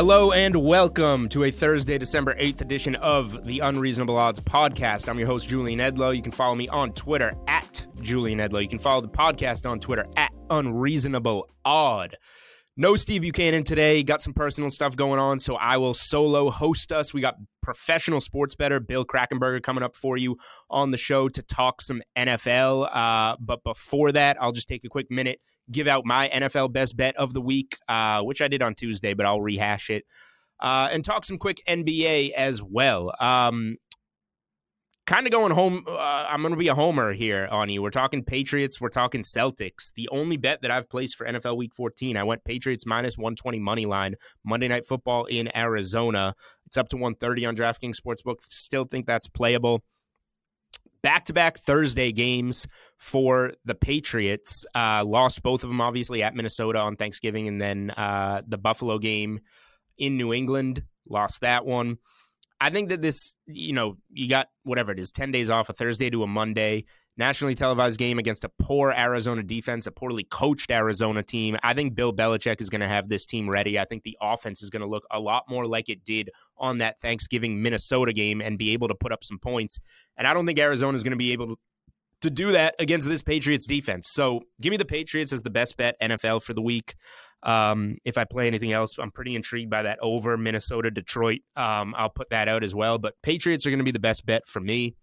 Hello and welcome to a Thursday, December 8th edition of the Unreasonable Odds podcast. I'm your host, Julian Edlow. You can follow me on Twitter at Julian Edlow. You can follow the podcast on Twitter at Unreasonable Odd. No Steve Buchanan today. Got some personal stuff going on, so I will solo host us. We got professional sports better Bill Krackomberger coming up for you on the show to talk some NFL. Uh, but before that, I'll just take a quick minute give out my NFL best bet of the week, uh, which I did on Tuesday, but I'll rehash it. Uh, and talk some quick NBA as well. Um, kind of going home. Uh, I'm going to be a homer here on you. We're talking Patriots. We're talking Celtics. The only bet that I've placed for NFL Week 14, I went Patriots minus 120 money line. Monday Night Football in Arizona. It's up to 130 on DraftKings Sportsbook. Still think that's playable back to back Thursday games for the Patriots. Uh, lost both of them, obviously, at Minnesota on Thanksgiving, and then uh, the Buffalo game in New England. Lost that one. I think that this, you know, you got whatever it is, 10 days off, a Thursday to a Monday nationally televised game against a poor Arizona defense, a poorly coached Arizona team. I think Bill Belichick is going to have this team ready. I think the offense is going to look a lot more like it did on that Thanksgiving Minnesota game and be able to put up some points. And I don't think Arizona is going to be able to to do that against this Patriots defense. So give me the Patriots as the best bet NFL for the week. Um, if I play anything else, I'm pretty intrigued by that over Minnesota Detroit. Um, I'll put that out as well. But Patriots are going to be the best bet for me.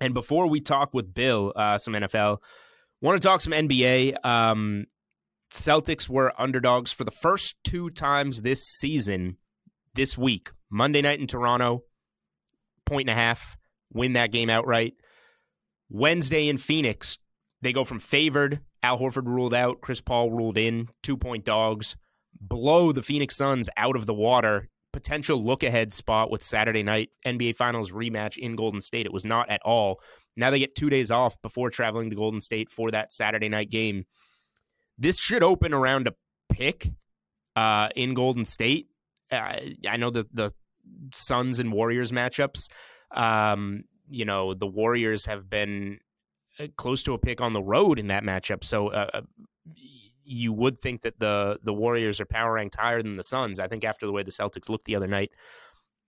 And before we talk with Bill, uh, some NFL, want to talk some NBA. Um, Celtics were underdogs for the first two times this season this week. Monday night in Toronto, point and a half, win that game outright. Wednesday in Phoenix, they go from favored, Al Horford ruled out, Chris Paul ruled in, two point dogs, blow the Phoenix Suns out of the water potential look ahead spot with Saturday night NBA Finals rematch in Golden State. It was not at all. Now they get two days off before traveling to Golden State for that Saturday night game. This should open around a pick uh, in Golden State. Uh, I know the the Suns and Warriors matchups. Um, you know the Warriors have been close to a pick on the road in that matchup. So uh, uh you would think that the the Warriors are power ranked higher than the Suns. I think after the way the Celtics looked the other night,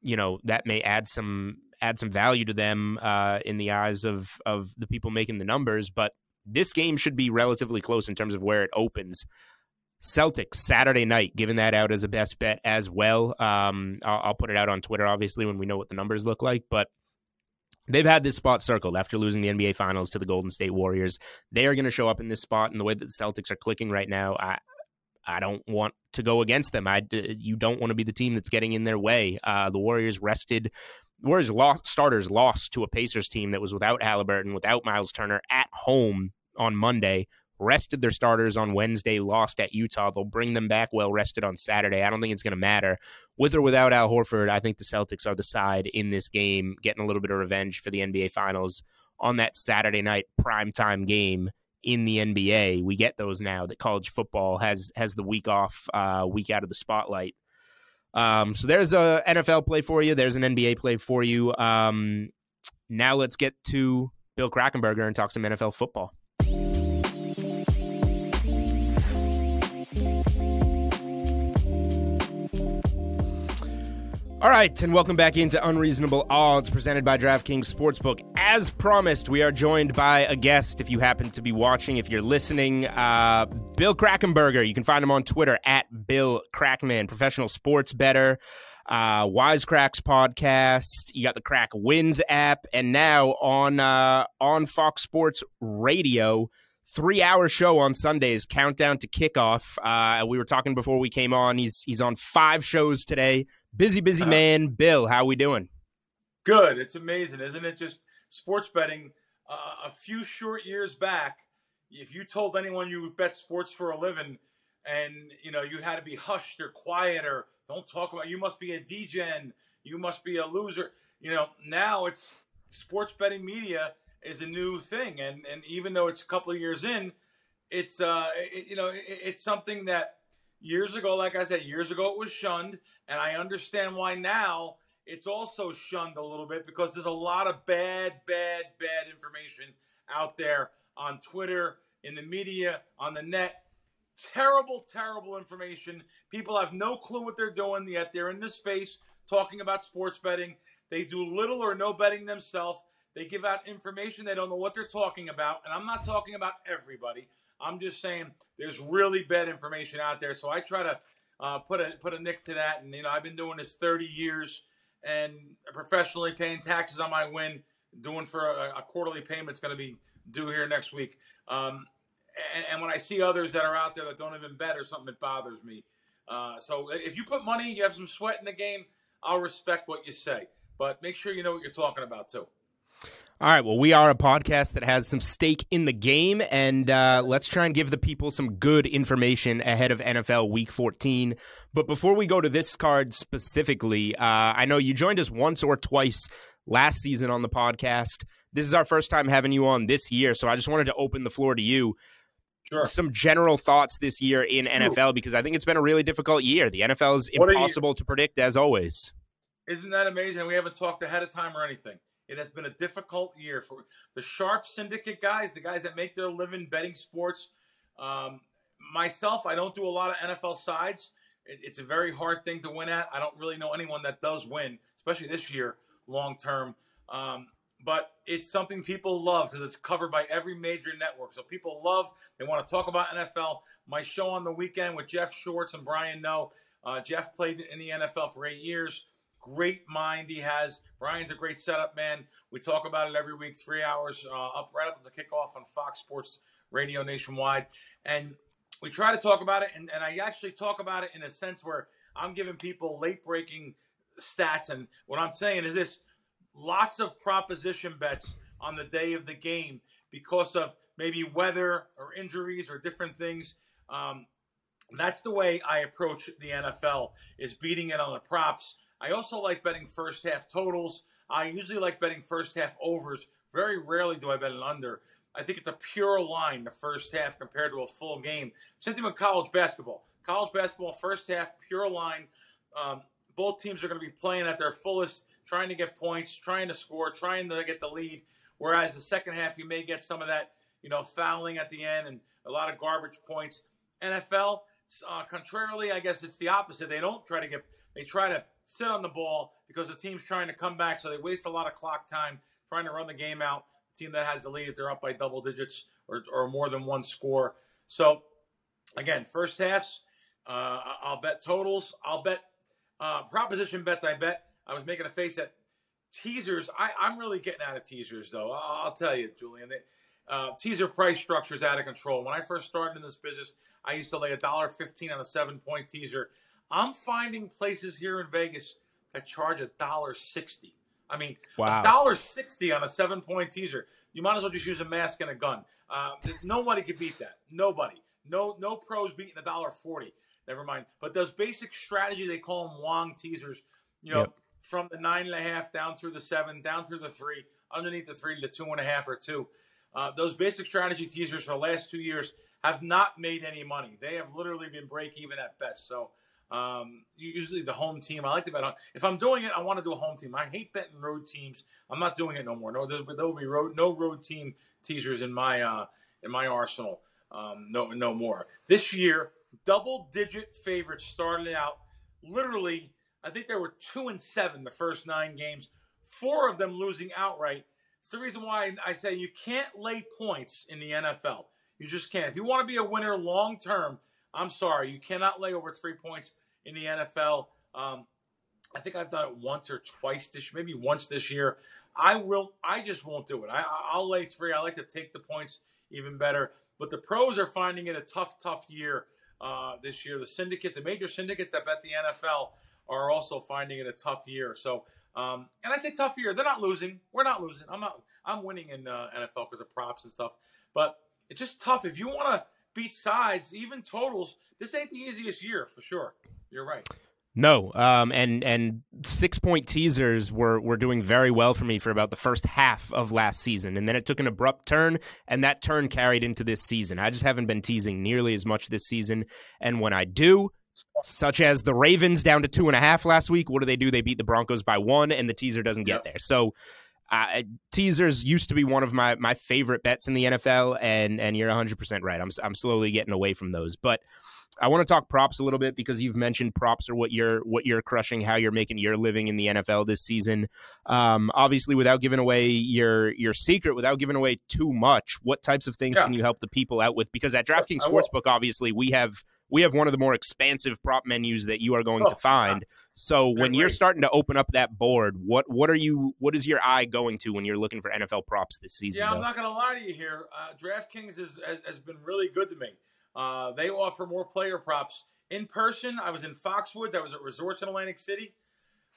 you know that may add some add some value to them uh, in the eyes of of the people making the numbers. But this game should be relatively close in terms of where it opens. Celtics Saturday night, giving that out as a best bet as well. Um, I'll, I'll put it out on Twitter, obviously, when we know what the numbers look like. But They've had this spot circled after losing the NBA Finals to the Golden State Warriors. They are going to show up in this spot, and the way that the Celtics are clicking right now, I I don't want to go against them. I you don't want to be the team that's getting in their way. Uh, the Warriors rested. Warriors lost, starters lost to a Pacers team that was without Halliburton, without Myles Turner at home on Monday rested their starters on Wednesday, lost at Utah. They'll bring them back well rested on Saturday. I don't think it's going to matter. With or without Al Horford, I think the Celtics are the side in this game, getting a little bit of revenge for the NBA Finals on that Saturday night primetime game in the NBA. We get those now that college football has has the week off, uh, week out of the spotlight. Um, so there's a NFL play for you. There's an NBA play for you. Um, now let's get to Bill Krackomberger and talk some NFL football. All right, and welcome back into Unreasonable Odds presented by DraftKings Sportsbook. As promised, we are joined by a guest. If you happen to be watching, if you're listening, uh, Bill Krackomberger. You can find him on Twitter at Bill Krackman, professional sports better, uh, Wisecracks podcast. You got the Crack Wins app, and now on uh, on Fox Sports Radio three hour show on Sundays, countdown to kickoff. Uh, we were talking before we came on. He's he's on five shows today. Busy, busy man. Bill, how are we doing? Good. It's amazing, isn't it? Just sports betting. Uh, a few short years back, if you told anyone you bet sports for a living, and you know you had to be hushed or quiet or don't talk about, you must be a degen, you must be a loser. You know now it's sports betting media is a new thing, and and even though it's a couple of years in, it's uh it, you know it, it's something that years ago, like I said, years ago it was shunned, and I understand why now it's also shunned a little bit because there's a lot of bad, bad, bad information out there on Twitter, in the media, on the net. Terrible, terrible information. People have no clue what they're doing, yet they're in this space talking about sports betting. They do little or no betting themselves. They give out information they don't know what they're talking about. And I'm not talking about everybody. I'm just saying there's really bad information out there. So I try to uh, put a put a nick to that. And you know, I've been doing this 30 years and professionally paying taxes on my win, doing for a, a quarterly payment. It's going to be due here next week. Um, and, and, when I see others that are out there that don't even bet or something, it bothers me. Uh, so if you put money, you have some sweat in the game, I'll respect what you say. But make sure you know what you're talking about too. All right. Well, we are a podcast that has some stake in the game, and uh, let's try and give the people some good information ahead of NFL Week 14. But before we go to this card specifically, uh, I know you joined us once or twice last season on the podcast. This is our first time having you on this year, so I just wanted to open the floor to you. Sure. Some general thoughts this year in NFL because I think it's been a really difficult year. The NFL is impossible to predict, as always. Isn't that amazing? We haven't talked ahead of time or anything. It has been a difficult year for the Sharp Syndicate guys, the guys that make their living betting sports. Um, myself, I don't do a lot of NFL sides. It, it's a very hard thing to win at. I don't really know anyone that does win, especially this year, long term. Um, but it's something people love because it's covered by every major network. So people love, they want to talk about NFL. My show on the weekend with Jeff Schwartz and Brian No. Uh, Jeff played in the NFL for eight years. Great mind he has. Brian's a great setup man. We talk about it every week, three hours uh, up right up to kickoff on Fox Sports Radio nationwide, and we try to talk about it. And, and I actually talk about it in a sense where I'm giving people late breaking stats, and what I'm saying is this: lots of proposition bets on the day of the game because of maybe weather or injuries or different things. Um, that's the way I approach the NFL: is beating it on the props I also like betting first half totals. I usually like betting first half overs. Very rarely do I bet an under. I think it's a pure line the first half compared to a full game. Same thing with college basketball. College basketball first half pure line. Um, both teams are going to be playing at their fullest, trying to get points, trying to score, trying to get the lead. Whereas the second half, you may get some of that, you know, fouling at the end and a lot of garbage points. NFL, uh, contrarily, I guess it's the opposite. They don't try to get. They try to sit on the ball because the team's trying to come back, so they waste a lot of clock time trying to run the game out. The team that has the lead, they're up by double digits or, or more than one score. So, again, first halves, uh, I'll bet totals. I'll bet uh, proposition bets. I bet. I was making a face at teasers. I, am really getting out of teasers, though. I'll, I'll tell you, Julian. They, uh, teaser price structure is out of control. When I first started in this business, I used to lay a dollar fifteen on a seven point teaser. I'm finding places here in Vegas that charge a dollar sixty. I mean, a dollar sixty on a seven point teaser. You might as well just use a mask and a gun. Uh, nobody could beat that. Nobody. No, no pros beating a dollar forty. Never mind. But those basic strategy they call them Wong teasers. You know, yep. from the nine and a half down through the seven, down through the three, underneath the three to two and a half or two. Uh, those basic strategy teasers for the last two years have not made any money. They have literally been break even at best. So um, usually the home team. I like to bet on. If I'm doing it, I want to do a home team. I hate betting road teams. I'm not doing it no more. No, there, will be road, no road team teasers in my uh, in my arsenal. Um, no, no more. This year, double digit favorites started out. Literally, I think there were two and seven the first nine games. Four of them losing outright. It's the reason why I say you can't lay points in the NFL. You just can't. If you want to be a winner long term, I'm sorry, you cannot lay over three points in the NFL. Um, I think I've done it once or twice this, maybe once this year. I will. I just won't do it. I, I'll lay three. I like to take the points even better. But the pros are finding it a tough, tough year uh, this year. The syndicates, the major syndicates that bet the NFL, are also finding it a tough year. So, um, and I say tough year. They're not losing. We're not losing. I'm not. I'm winning in uh, NFL because of props and stuff. But it's just tough. If you want to beat sides, even totals, this ain't the easiest year for sure. You're right. No, um, and and six point teasers were were doing very well for me for about the first half of last season, and then it took an abrupt turn, and that turn carried into this season. I just haven't been teasing nearly as much this season, and when I do, such as the Ravens down to two and a half last week, what do they do? They beat the Broncos by one, and the teaser doesn't get yep. there. So. Uh, teasers used to be one of my, my favorite bets in the NFL, and and you're 100 percent right. I'm I'm slowly getting away from those, but I want to talk props a little bit because you've mentioned props are what you're what you're crushing, how you're making your living in the NFL this season. Um, obviously, without giving away your your secret, without giving away too much, what types of things yeah. can you help the people out with? Because at DraftKings Sportsbook, obviously, we have we have one of the more expansive prop menus that you are going oh, to find. So when you're starting to open up that board, what what are you what is your eye going to when you're looking for NFL props this season? Yeah, though? I'm not going to lie to you here. Uh, DraftKings is, has, has been really good to me. Uh, they offer more player props in person. I was in Foxwoods. I was at resorts in Atlantic City.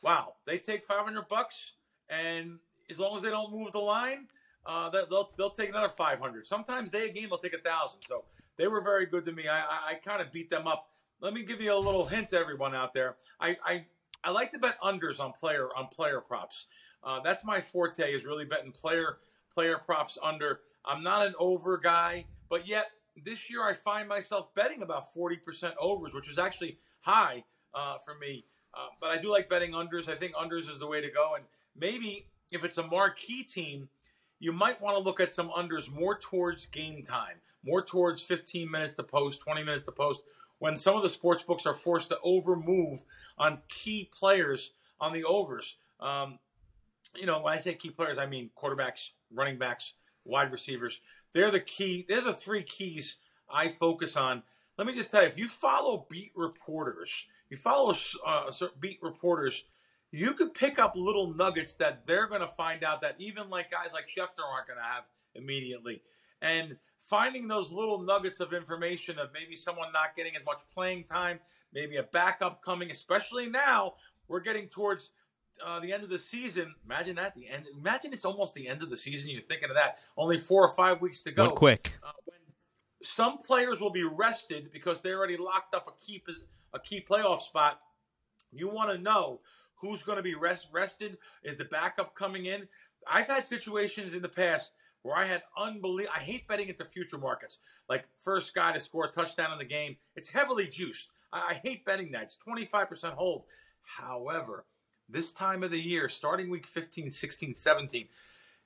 Wow, they take 500 bucks, and as long as they don't move the line, uh, they'll they'll take another 500. Sometimes they a game they'll take a thousand. So they were very good to me. I I, I kind of beat them up. Let me give you a little hint everyone out there. I I, I like to bet unders on player on player props. Uh, that's my forte is really betting player player props under. I'm not an over guy, but yet this year I find myself betting about 40% overs, which is actually high uh, for me. Uh, but I do like betting unders. I think unders is the way to go. And maybe if it's a marquee team, you might want to look at some unders more towards game time, more towards 15 minutes to post, 20 minutes to post, when some of the sports books are forced to over move on key players on the overs. Um, you know, when I say key players, I mean quarterbacks, running backs, wide receivers. They're the key. They're the three keys I focus on. Let me just tell you, if you follow beat reporters, you follow uh, beat reporters, you could pick up little nuggets that they're going to find out that even like guys like Schefter aren't going to have immediately. And finding those little nuggets of information of maybe someone not getting as much playing time, maybe a backup coming, especially now we're getting towards uh, the end of the season. Imagine that the end. Imagine it's almost the end of the season. You're thinking of that. Only four or five weeks to go. What quick. Uh, some players will be rested because they already locked up a key a key playoff spot. You want to know who's going to be rest, rested. Is the backup coming in? I've had situations in the past where I had unbelievable. I hate betting into future markets, like first guy to score a touchdown in the game. It's heavily juiced. I, I hate betting that. It's 25% hold. However, this time of the year, starting week 15, 16, 17,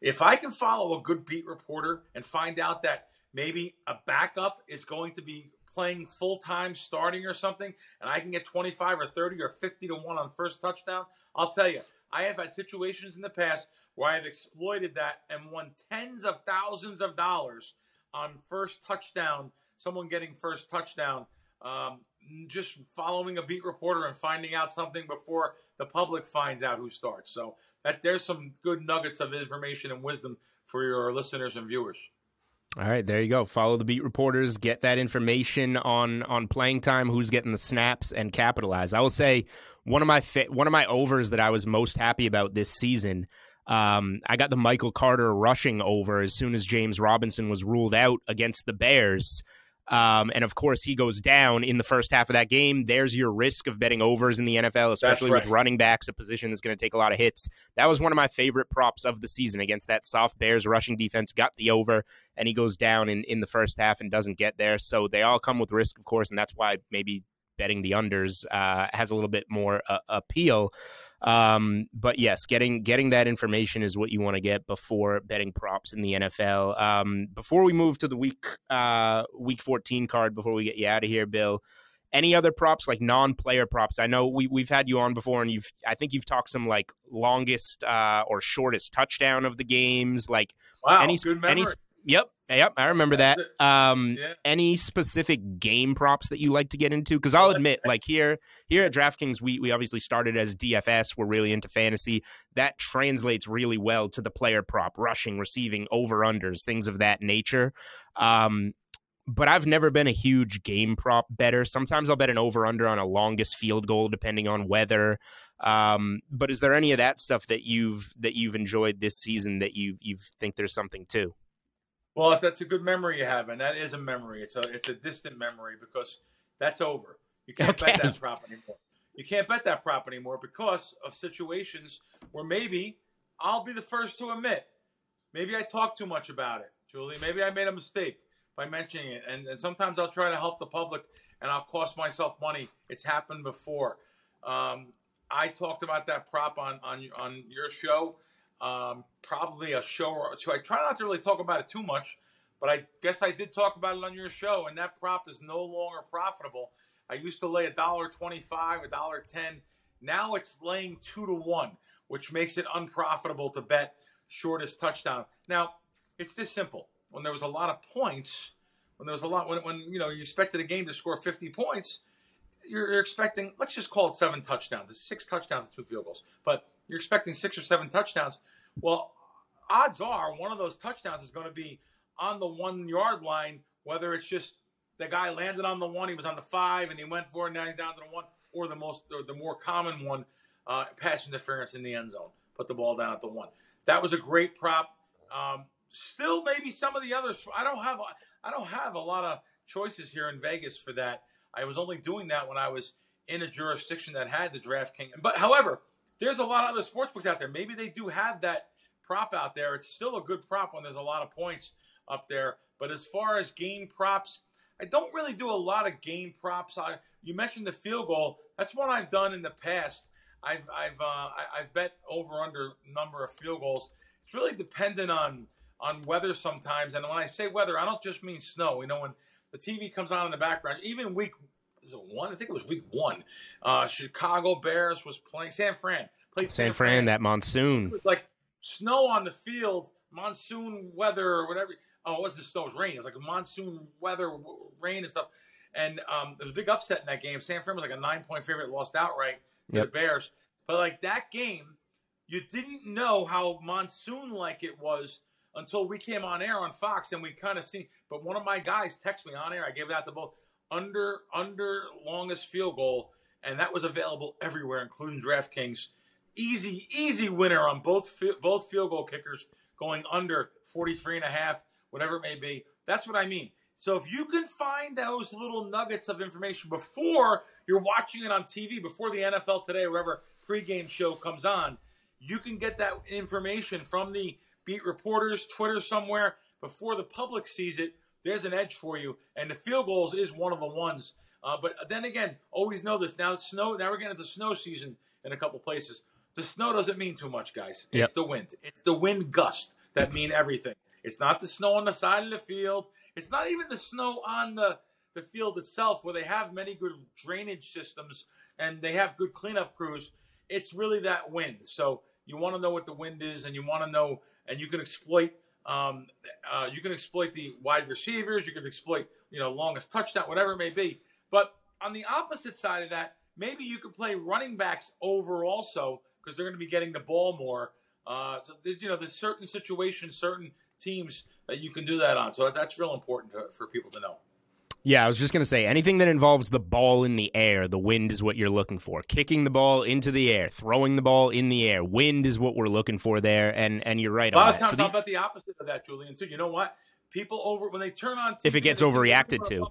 if I can follow a good beat reporter and find out that maybe a backup is going to be playing full time starting or something, and I can get 25 or 30 or 50 to 1 on first touchdown, I'll tell you, I have had situations in the past where I have exploited that and won tens of thousands of dollars on first touchdown, someone getting first touchdown um, just following a beat reporter and finding out something before the public finds out who starts. So that there's some good nuggets of information and wisdom for your listeners and viewers. All right, there you go. Follow the beat reporters, get that information on on playing time, who's getting the snaps, and capitalize. I will say one of my one of my overs that I was most happy about this season. Um, I got the Michael Carter rushing over as soon as James Robinson was ruled out against the Bears. Um, and of course, he goes down in the first half of that game. There's your risk of betting overs in the NFL, especially right. with running backs, a position that's going to take a lot of hits. That was one of my favorite props of the season against that soft Bears rushing defense. Got the over, and he goes down in, in the first half and doesn't get there. So they all come with risk, of course, and that's why maybe betting the unders uh, has a little bit more uh, appeal. Um, but yes, getting getting that information is what you want to get before betting props in the NFL. Um, before we move to the week uh, week 14 card, before we get you out of here, Bill, any other props like non-player props? I know we we've had you on before, and you've I think you've talked some like longest uh, or shortest touchdown of the games, like wow, any good memory. any Yep, yep, I remember that. Um, yeah. Any specific game props that you like to get into? Because I'll admit, like here, here at DraftKings, we we obviously started as DFS. We're really into fantasy. That translates really well to the player prop, rushing, receiving, over unders, things of that nature. Um, but I've never been a huge game prop better. Sometimes I'll bet an over under on a longest field goal depending on weather. Um, but is there any of that stuff that you've that you've enjoyed this season that you you think there's something to? Well, that's a good memory you have, and that is a memory. It's a it's a distant memory because that's over. You can't okay. bet that prop anymore. You can't bet that prop anymore because of situations where maybe I'll be the first to admit maybe I talked too much about it, Julie. Maybe I made a mistake by mentioning it. And, and, sometimes I'll try to help the public and I'll cost myself money. It's happened before. Um, I talked about that prop on on, on your show, um, probably a show or two. I try not to really talk about it too much, but I guess I did talk about it on your show, and that prop is no longer profitable. I used to lay a dollar twenty-five, a dollar ten. Now it's laying two to one, which makes it unprofitable to bet shortest touchdown. Now it's this simple when there was a lot of points, when there was a lot, when, when you know you expected a game to score 50 points, you're, you're expecting, let's just call it seven touchdowns. It's six touchdowns and two field goals, but you're expecting six or seven touchdowns. Well, odds are one of those touchdowns is going to be on the one yard line, whether it's just the guy landed on the one, he was on the five, and he went for it, now he's down to the one, or the most, or the more common one, uh, pass interference in the end zone, put the ball down at the one. That was a great prop. Um, still maybe some of the others. I don't have I don't have a lot of choices here in Vegas for that. I was only doing that when I was in a jurisdiction that had the DraftKings. But however, there's a lot of other sports books out there. Maybe they do have that prop out there. It's still a good prop when there's a lot of points up there. But as far as game props, I don't really do a lot of game props. I, you mentioned the field goal. That's one I've done in the past. I've I've uh, I've bet over under number of field goals. It's really dependent on on weather sometimes. And when I say weather, I don't just mean snow. You know, when the TV comes on in the background, even week is it one? I think it was week one. Uh, Chicago Bears was playing San Fran. Played San, San Fran, Fran, that monsoon. It was like snow on the field, monsoon weather or whatever. Oh, it wasn't snow, it was rain. It was like monsoon weather, rain and stuff. And um, there was a big upset in that game. San Fran was like a nine point favorite, lost outright to yep. the Bears. But like that game, you didn't know how monsoon like it was until we came on air on Fox and we kind of seen. But one of my guys texted me on air. I gave it out to both under under longest field goal, and that was available everywhere, including DraftKings. Easy easy winner on both both field goal kickers going under 43 and a half, whatever it may be. That's what I mean. So if you can find those little nuggets of information before you're watching it on TV, before the NFL today, or wherever pregame show comes on, you can get that information from the beat reporters, Twitter somewhere before the public sees it. There's an edge for you, and the field goals is one of the ones. Uh, but then again, always know this. Now snow. Now we're getting into the snow season in a couple places. The snow doesn't mean too much, guys. It's yep. the wind. It's the wind gust that mean everything. It's not the snow on the side of the field. It's not even the snow on the the field itself, where they have many good drainage systems and they have good cleanup crews. It's really that wind. So you want to know what the wind is, and you want to know and you can exploit um, uh, you can exploit the wide receivers, you can exploit you know longest touchdown, whatever it may be. But on the opposite side of that, maybe you could play running backs over also because they're going to be getting the ball more. Uh, so there's, you know there's certain situations, certain teams that you can do that on. So that's real important to, for people to know. Yeah, I was just going to say anything that involves the ball in the air, the wind is what you're looking for. Kicking the ball into the air, throwing the ball in the air, wind is what we're looking for there. And and you're right. A lot of times, so I'll bet the opposite of that, Julian. Too. You know what? People over when they turn on TV, if it gets overreacted to.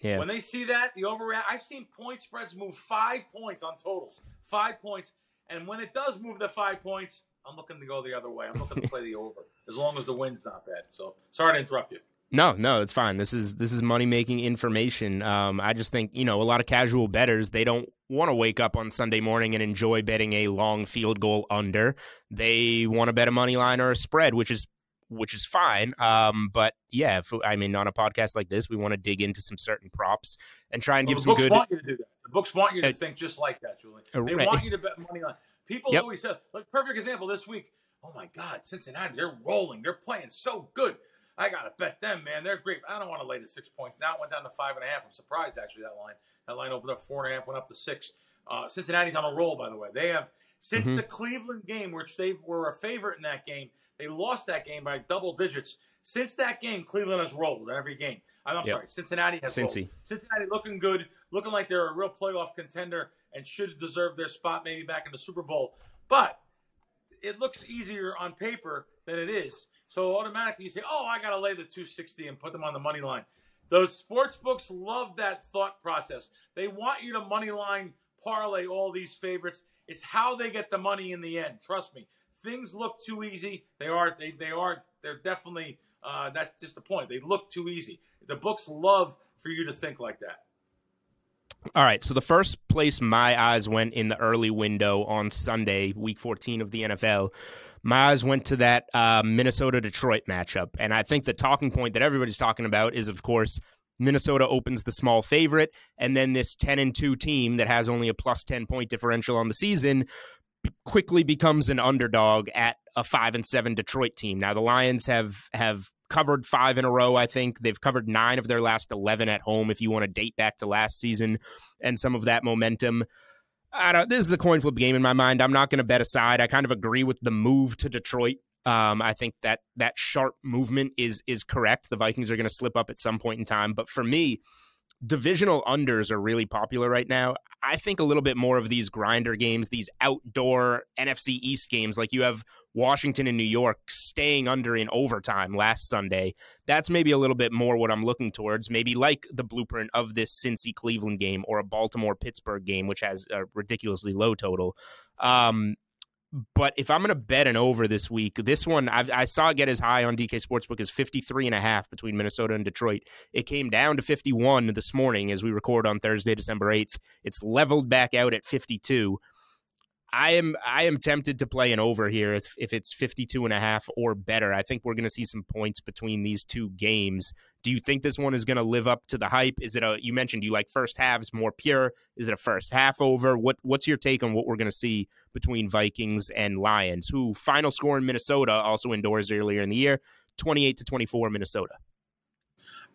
Yeah. When they see that, the overreact. I've seen point spreads move five points on totals, five points, and when it does move the five points, I'm looking to go the other way. I'm looking to play the over, as long as the wind's not bad. So sorry to interrupt you. No, no, it's fine. This is this is money making information. Um, I just think you know a lot of casual betters they don't want to wake up on Sunday morning and enjoy betting a long field goal under. They want to bet a money line or a spread, which is which is fine. Um, but yeah, if, I mean, on a podcast like this, we want to dig into some certain props and try and well, give some good. Want you to do that. The books want you to uh, think just like that, Julian. They right. want you to bet money line. People yep. always say, like perfect example this week. Oh my God, Cincinnati, they're rolling. They're playing so good. I gotta bet them, man. They're great. I don't want to lay the six points. Now it went down to five and a half. I'm surprised actually that line. That line opened up four and a half, went up to six. Uh, Cincinnati's on a roll, by the way. They have since mm-hmm. the Cleveland game, which they were a favorite in that game. They lost that game by double digits. Since that game, Cleveland has rolled every game. I'm yep. sorry, Cincinnati has Cincy. rolled. Cincinnati looking good, looking like they're a real playoff contender and should deserve their spot maybe back in the Super Bowl. But it looks easier on paper than it is. So automatically you say, "Oh, I got to lay the 260 and put them on the money line." Those sports books love that thought process. They want you to money line parlay all these favorites. It's how they get the money in the end. Trust me. Things look too easy. They are. They, they are. They're definitely. Uh, that's just the point. They look too easy. The books love for you to think like that. All right. So the first place my eyes went in the early window on Sunday, week 14 of the NFL, my eyes went to that uh, Minnesota Detroit matchup. And I think the talking point that everybody's talking about is, of course, Minnesota opens the small favorite, and then this 10 and 2 team that has only a plus 10 point differential on the season quickly becomes an underdog at a 5 and 7 Detroit team. Now the Lions have have covered 5 in a row, I think. They've covered 9 of their last 11 at home if you want to date back to last season and some of that momentum. I don't this is a coin flip game in my mind. I'm not going to bet aside. I kind of agree with the move to Detroit um, I think that that sharp movement is is correct. The Vikings are going to slip up at some point in time, but for me, divisional unders are really popular right now. I think a little bit more of these grinder games, these outdoor NFC East games, like you have Washington and New York staying under in overtime last Sunday. That's maybe a little bit more what I'm looking towards. Maybe like the blueprint of this Cincy Cleveland game or a Baltimore Pittsburgh game, which has a ridiculously low total. Um, but if I'm going to bet an over this week, this one I've, i saw it get as high on DK Sportsbook as 53 and a half between Minnesota and Detroit. It came down to 51 this morning as we record on Thursday, December 8th. It's leveled back out at 52. I am I am tempted to play an over here if, if it's 52 and a half or better. I think we're going to see some points between these two games. Do you think this one is going to live up to the hype? Is it a you mentioned you like first halves more pure? Is it a first half over? What what's your take on what we're going to see between Vikings and Lions? Who final score in Minnesota also indoors earlier in the year, 28 to 24 Minnesota.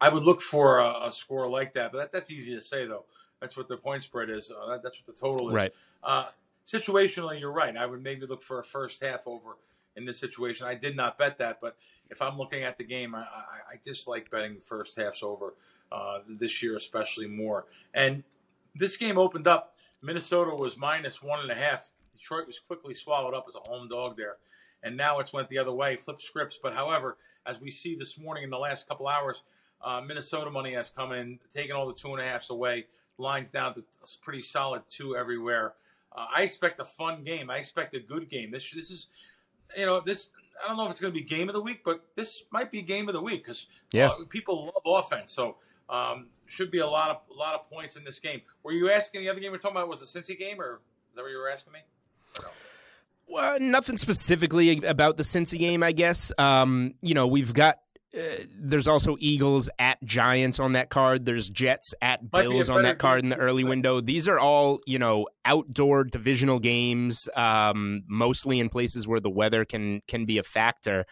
I would look for a, a score like that, but that, that's easy to say though. That's what the point spread is. Uh, that, that's what the total is. Right. Uh, situationally, you're right. I would maybe look for a first half over in this situation. I did not bet that, but if I'm looking at the game, I, I, I just betting first halves over uh, this year, especially more. And this game opened up. Minnesota was minus one and a half. Detroit was quickly swallowed up as a home dog there. And now it's went the other way, flip scripts. But however, as we see this morning in the last couple hours, uh, Minnesota money has come in, taking all the two and a halfs away. Lines down to pretty solid two everywhere. Uh, I expect a fun game. I expect a good game. This this is, you know, this. I don't know if it's going to be game of the week, but this might be game of the week because yeah. Uh, people love offense. So um, should be a lot of a lot of points in this game. Were you asking the other game we are talking about was the Cincy game, or is that what you were asking me? Well, nothing specifically about the Cincy game, I guess. Um, you know, we've got uh, there's also Eagles at Giants on that card. There's Jets at Bills on that card in the early window. These are all, you know, outdoor divisional games, um, mostly in places where the weather can can be a factor.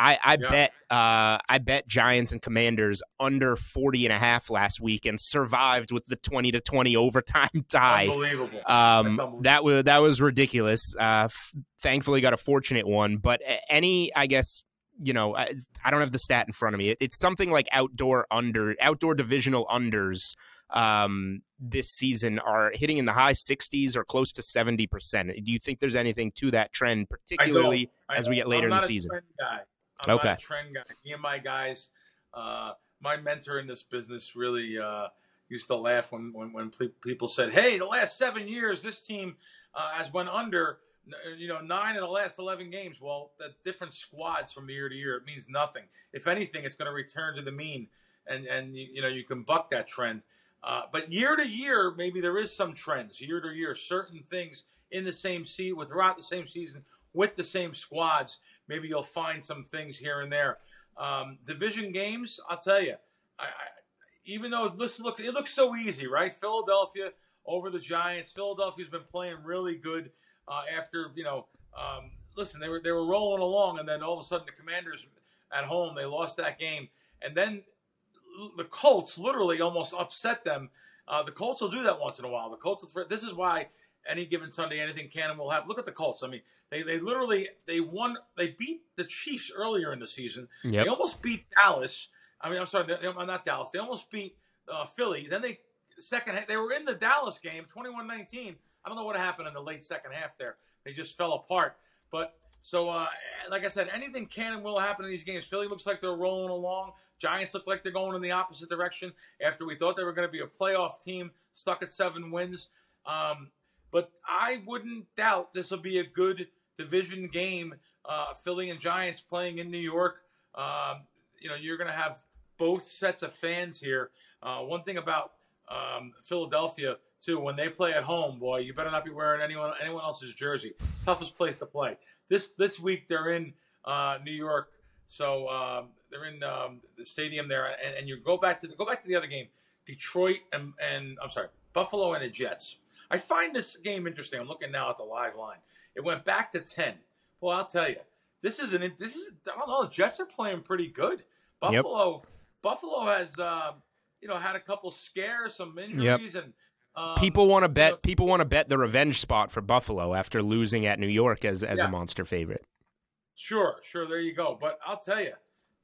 I, I yeah. bet uh, I bet Giants and Commanders under 40 and a half last week and survived with the 20 to 20 overtime tie. Unbelievable. Um, unbelievable. That was that was ridiculous. Uh, f- thankfully got a fortunate one, but any I guess you know, I, I, don't have the stat in front of me. It, it's something like outdoor under outdoor divisional unders um, this season are hitting in the high 60s or close to 70%. Do you think there's anything to that trend, particularly I I as we get later in the season? Okay. trend guy. Me and my guys, uh, my mentor in this business really uh, used to laugh when, when, when people said, hey, the last seven years, this team uh, has went under you know, nine of the last 11 games. Well, the different squads from year to year, it means nothing. If anything, it's going to return to the mean, and and you, you know you can buck that trend. Uh, but year to year, maybe there is some trends. Year to year, certain things in the same seat with throughout the same season with the same squads. Maybe you'll find some things here and there. Um, division games, I'll tell you. I, I, even though this look, it looks so easy, right? Philadelphia over the Giants. Philadelphia's been playing really good uh, after you know, um, listen, they were they were rolling along, and then all of a sudden the Commanders at home they lost that game, and then the Colts literally almost upset them. Uh, the Colts will do that once in a while. The Colts. Will, this is why any given Sunday, anything can and will happen. Look at the Colts. I mean, they they literally they won. They beat the Chiefs earlier in the season. Yep. They almost beat Dallas. I mean, I'm sorry, they, not Dallas. They almost beat uh, Philly. Then they second they were in the Dallas game, 21-19. I don't know what happened in the late second half there. They just fell apart. But so, uh, like I said, anything can and will happen in these games. Philly looks like they're rolling along. Giants look like they're going in the opposite direction after we thought they were going to be a playoff team stuck at seven wins. Um, but I wouldn't doubt this will be a good division game. Uh, Philly and Giants playing in New York. Um, you know, you're going to have both sets of fans here. Uh, one thing about um, Philadelphia too, when they play at home, boy, you better not be wearing anyone anyone else's jersey. Toughest place to play. This this week they're in uh, New York, so um, they're in um, the stadium there, and, and, you go back to the, go back to the other game, Detroit and and I'm sorry, Buffalo and the Jets. I find this game interesting. I'm looking now at the live line. It went back to ten. Well, I'll tell you, this is an this is I don't know. The Jets are playing pretty good. Buffalo yep. Buffalo has uh, you know had a couple scares, some injuries, yep. and um, people want to bet. You know, people want to bet the revenge spot for Buffalo after losing at New York as as yeah. a monster favorite. Sure, sure. There you go. But I'll tell you,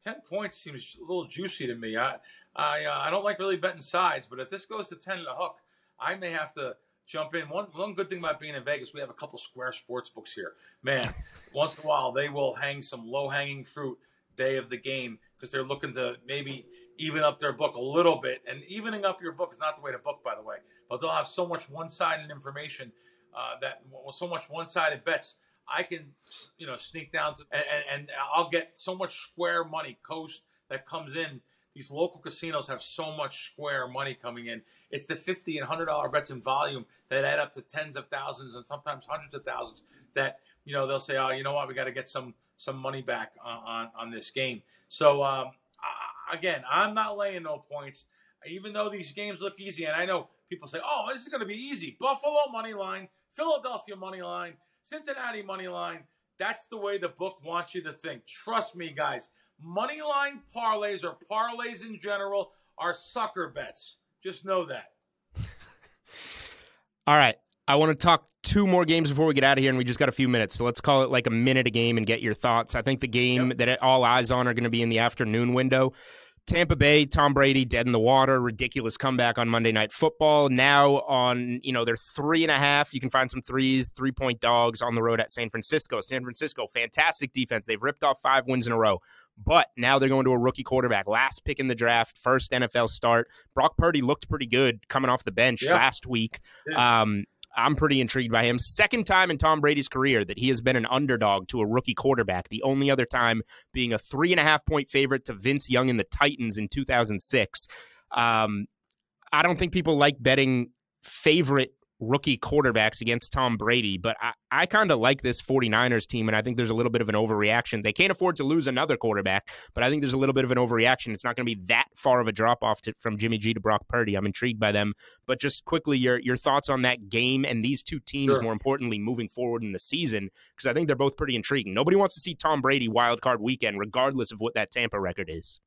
ten points seems a little juicy to me. I I uh, I don't like really betting sides, but if this goes to ten and a hook, I may have to jump in. One one good thing about being in Vegas, we have a couple square sports books here. Man, once in a while they will hang some low hanging fruit day of the game because they're looking to maybe even up their book a little bit. And evening up your book is not the way to book, by the way. But they'll have so much one-sided information uh, that well, so much one-sided bets. I can, you know, sneak down to, and, and I'll get so much square money coast that comes in. These local casinos have so much square money coming in. It's the fifty and hundred dollar bets in volume that add up to tens of thousands and sometimes hundreds of thousands. That you know they'll say, oh, you know what, we got to get some some money back on on, on this game. So um, again, I'm not laying no points, even though these games look easy. And I know people say, oh, this is going to be easy. Buffalo money line, Philadelphia money line, Cincinnati money line. That's the way the book wants you to think. Trust me, guys. Money line parlays or parlays in general are sucker bets. Just know that. All right. I want to talk two more games before we get out of here, and we just got a few minutes. So let's call it like a minute a game and get your thoughts. I think the game yep. that all eyes on are going to be in the afternoon window. Tampa Bay, Tom Brady dead in the water, ridiculous comeback on Monday Night Football. Now on, you know, they're three and a half. You can find some threes, three point dogs on the road at San Francisco. San Francisco, fantastic defense. They've ripped off five wins in a row, but now they're going to a rookie quarterback, last pick in the draft, first NFL start. Brock Purdy looked pretty good coming off the bench yeah. last week. Yeah. Um, I'm pretty intrigued by him. Second time in Tom Brady's career that he has been an underdog to a rookie quarterback. The only other time being a three and a half point favorite to Vince Young and the Titans in 2006. Um, I don't think people like betting favorite rookie quarterbacks against Tom Brady. But I, I kind of like this 49ers team, and I think there's a little bit of an overreaction. They can't afford to lose another quarterback, but I think there's a little bit of an overreaction. It's not going to be that far of a drop off from Jimmy G to Brock Purdy. I'm intrigued by them. But just quickly, your your thoughts on that game and these two teams, sure. more importantly, moving forward in the season, because I think they're both pretty intriguing. Nobody wants to see Tom Brady wild card weekend, regardless of what that Tampa record is.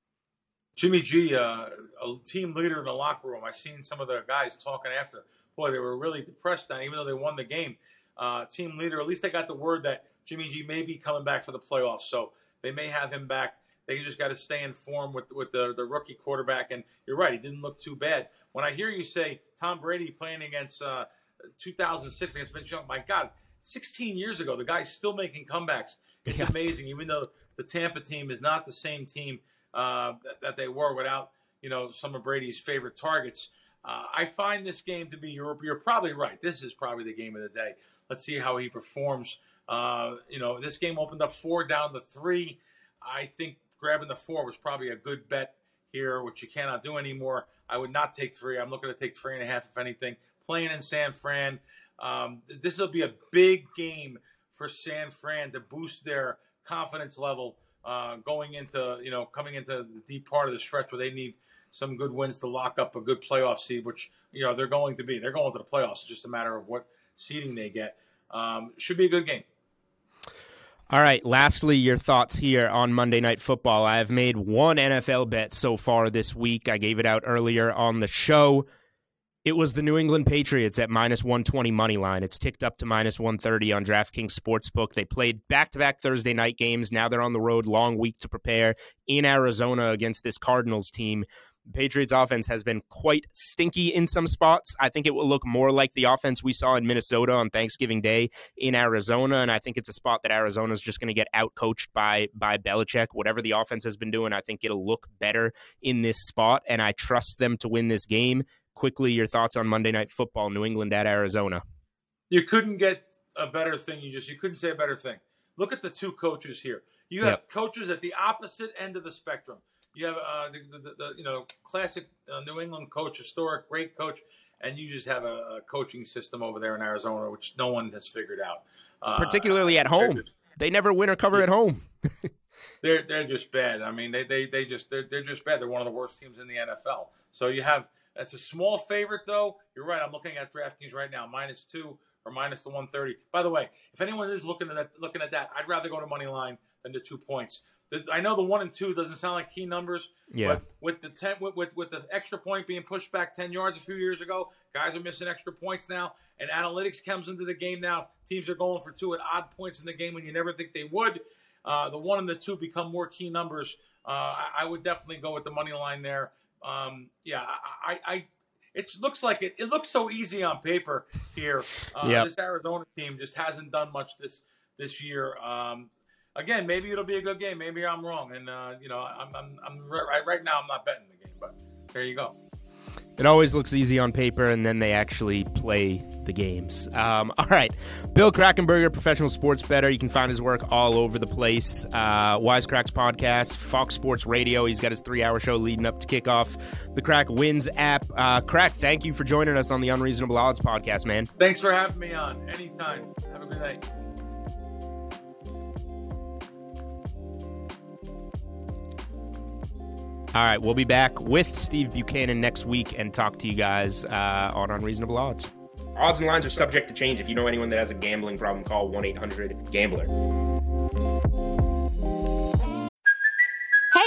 Jimmy G, uh, a team leader in the locker room. I've seen some of the guys talking after boy, they were really depressed now, even though they won the game. Uh, team leader, at least they got the word that Jimmy G may be coming back for the playoffs, so they may have him back. They just got to stay in form with with the, the rookie quarterback. And you're right, he didn't look too bad. When I hear you say Tom Brady playing against uh, 2006 against Vince Young, my God, 16 years ago, the guy's still making comebacks. It's yeah. amazing, even though the Tampa team is not the same team uh, that, that, they were without you know some of Brady's favorite targets. Uh, I find this game to be, you're, you're probably right. This is probably the game of the day. Let's see how he performs. Uh, you know, this game opened up four down to three. I think grabbing the four was probably a good bet here, which you cannot do anymore. I would not take three. I'm looking to take three and a half, if anything. Playing in San Fran, um, this will be a big game for San Fran to boost their confidence level uh, going into, you know, coming into the deep part of the stretch where they need – some good wins to lock up a good playoff seed, which you know they're going to be. They're going to the playoffs. It's just a matter of what seeding they get. Um, should be a good game. All right. Lastly, your thoughts here on Monday Night Football. I have made one NFL bet so far this week. I gave it out earlier on the show. It was the New England Patriots at minus 120 money line. It's ticked up to minus 130 on DraftKings Sportsbook. They played back to back Thursday night games. Now they're on the road, long week to prepare in Arizona against this Cardinals team. Patriots offense has been quite stinky in some spots. I think it will look more like the offense we saw in Minnesota on Thanksgiving Day in Arizona, and I think it's a spot that Arizona is just going to get outcoached by by Belichick. Whatever the offense has been doing, I think it'll look better in this spot, and I trust them to win this game. Quickly, your thoughts on Monday Night Football, New England at Arizona? You couldn't get a better thing. You just you couldn't say a better thing. Look at the two coaches here. You have yep. coaches at the opposite end of the spectrum. You have uh, the, the, the, you know classic uh, New England coach, historic, great coach, and you just have a, a, coaching system over there in Arizona, which no one has figured out. Uh, Particularly at home, just, they never win or cover yeah. at home. they're they're just bad. I mean, they they, they just they're, they're just bad. They're one of the worst teams in the NFL. So you have that's a small favorite, though. You're right. I'm looking at DraftKings right now, minus two or minus the 130. By the way, if anyone is looking at that, looking at that, I'd rather go to money line than the two points. I know the one and two doesn't sound like key numbers. Yeah. But with the ten, with, with, with the extra point being pushed back ten yards a few years ago, guys are missing extra points now, and analytics comes into the game now. Teams are going for two at odd points in the game when you never think they would. Uh, the one and the two become more key numbers. Uh, I, I, would definitely go with the money line there. Um, yeah, I, I, it looks like it. It looks so easy on paper here. Uh, yep. This Arizona team just hasn't done much this this year. Um, again, maybe it'll be a good game. Maybe I'm wrong, and uh, you know, I'm, I'm, I'm right, right now. I'm not betting the game, but there you go. It always looks easy on paper, and then they actually play the games. Um, all right. Bill Krackomberger, professional sports bettor. You can find his work all over the place. Uh, Wisecracks podcast, Fox Sports Radio. He's got his three hour show leading up to kickoff. The Crack Wins app. Uh, Crack, thank you for joining us on the Unreasonable Odds podcast, man. Thanks for having me on. Anytime. Have a good night. All right, we'll be back with Steve Buchanan next week and talk to you guys uh, on Unreasonable Odds. Odds and lines are subject to change. If you know anyone that has a gambling problem, call 1 800 Gambler.